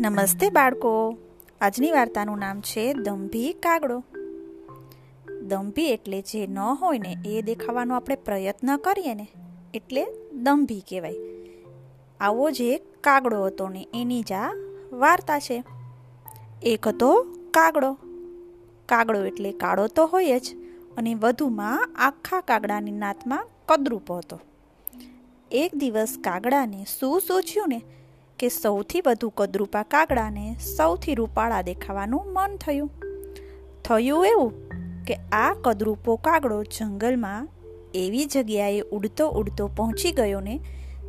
નમસ્તે બાળકો. આજની વાર્તાનું નામ છે દંભી કાગડો. દંભી એટલે જે ન હોય ને એ દેખાવાનો આપણે પ્રયત્ન કરીએ ને, એટલે દંભી કહેવાય. આવો જે કાગડો હતો ને, એની જ આ વાર્તા છે. એક હતો કાગડો. કાગડો એટલે કાળો તો હોય જ, અને વધુમાં આખા કાગડાની નાતમાં કદરૂપો હતો. એક દિવસ કાગડાને શું સોચ્યું ને કે સૌથી વધુ કદરૂપા કાગડાને સૌથી રૂપાળા દેખાવાનું મન થયું. થયું એવું કે આ કદરૂપો કાગડો જંગલમાં એવી જગ્યાએ ઉડતો ઉડતો પહોંચી ગયો ને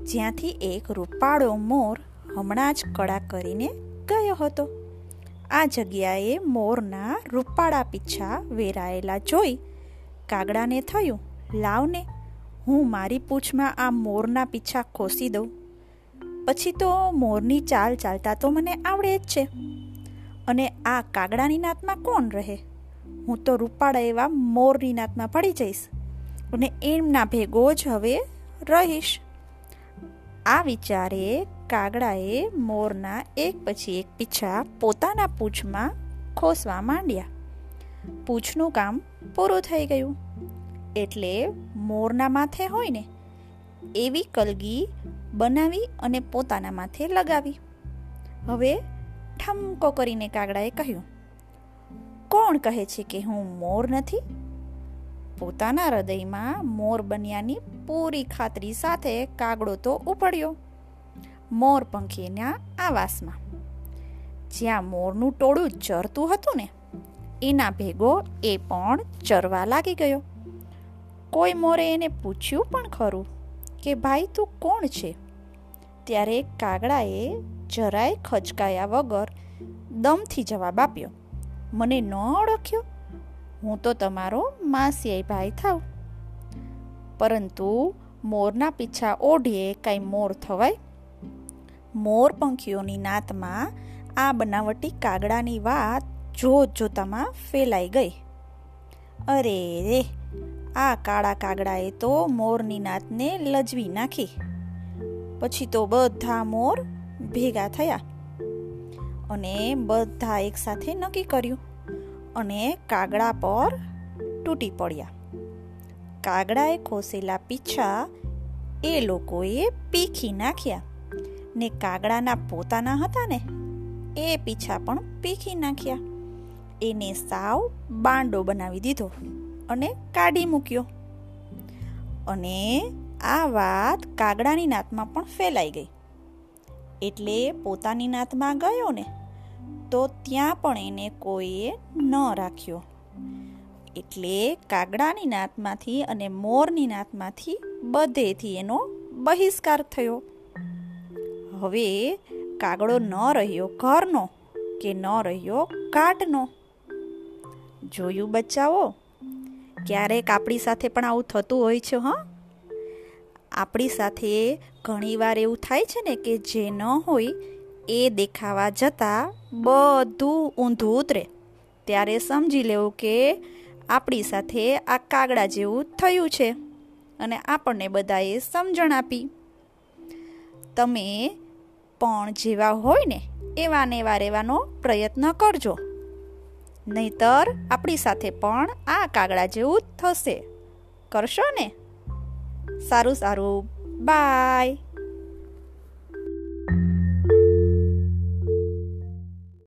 જ્યાંથી એક રૂપાળો મોર હમણાં જ કળા કરીને ગયો હતો. આ જગ્યાએ મોરના રૂપાળા પીછા વેરાયેલા જોઈ કાગડાને થયું, લાવને, હું મારી પૂંછમાં આ મોરના પીછા ખોસી દઉં. પછી તો મોરની ચાલ ચાલતા તો મને આવડે જ છે. અને આ કાગડાની નાતમાં કોણ રહે? હું તો રૂપાળા એવા મોરની નાતમાં પડી જઈશ અને એમના ભેગો જ હવે રહીશ. આ વિચારે કાગડાએ મોરના એક પછી એક પીછા પોતાના પૂંછમાં ખોસવા માંડ્યા. પૂંછનું કામ પૂરું થઈ ગયું. એટલે મોરના માથે હોય ને, એવી કલગી બનાવી અને પોતાના માથે લગાવી. હવે ઠમકો કરીને કાગડાએ કહ્યું, કોણ કહે છે કે હું મોર નથી? પોતાના હૃદયમાં મોર બન્યાની પૂરી ખાતરી સાથે કાગડો તો ઉપડ્યો. મોર પંખીના આવાસમાં. જ્યાં મોરનું ટોળું ચરતું હતું ને, એના ભેગો એ પણ ચરવા લાગી ગયો. કોઈ મોરે એને પૂછ્યું પણ ખરું. કે ભાઈ તું કોણ છે? ત્યારે કાગડાએ જરાય ખચકાયા વગર દમથી જવાબ આપ્યો, મને ન ઓળખ્યો? હું તો તમારો માસિયાઈ ભાઈ થાવ પરંતુ મોરના પીછા ઓઢીએ કાંઈ મોર થવાય? મોર પંખીઓની નાતમાં આ બનાવટી કાગડાની વાત જોત જોતામાં ફેલાઈ ગઈ. અરે રે આ કાળા કાગડાએ તો મોરની નાતને લજવી નાખી. પછી તો બધા મોર ભેગા થયા અને બધા એકસાથે નક્કી કર્યું અને કાગડા પર તૂટી પડ્યા. કાગડાએ ખોસેલા પીછા એ લોકોએ પીખી નાખ્યા ને કાગડાના પોતાના હતા ને, એ પીછા પણ પીખી નાખ્યા. એને સાવ બાંડો બનાવી દીધો. અને કાઢી મૂક્યો. અને આ વાત કાગડાની નાતમાં પણ ફેલાઈ ગઈ. એટલે પોતાની નાતમાં ગયો ને, તો ત્યાં પણ એને કોઈએ ન રાખ્યો. એટલે કાગડાની નાતમાંથી અને મોરની નાતમાંથી બધેથી એનો બહિષ્કાર થયો. હવે કાગડો ન રહ્યો ઘરનો કે ન રહ્યો કાટનો જોયું બચ્ચાઓ? ક્યારેક આપણી સાથે પણ આવું થતું હોય છે, હં? આપણી સાથે ઘણીવાર એવું થાય છે ને કે જે ન હોય, એ દેખાવા જતાં બધું ઊંધું ઉતરે. ત્યારે સમજી લેવું કે આપણી સાથે આ કાગડા જેવું થયું છે અને આપણને બધાએ સમજણ આપી. તમે પણ જેવા હોય ને, એવાને એવા રહેવાનો પ્રયત્ન કરજો. નહીતર આપણી સાથે પણ આ કાગડા જેવું થશે. કરશો ને? સારું સારું. બાય.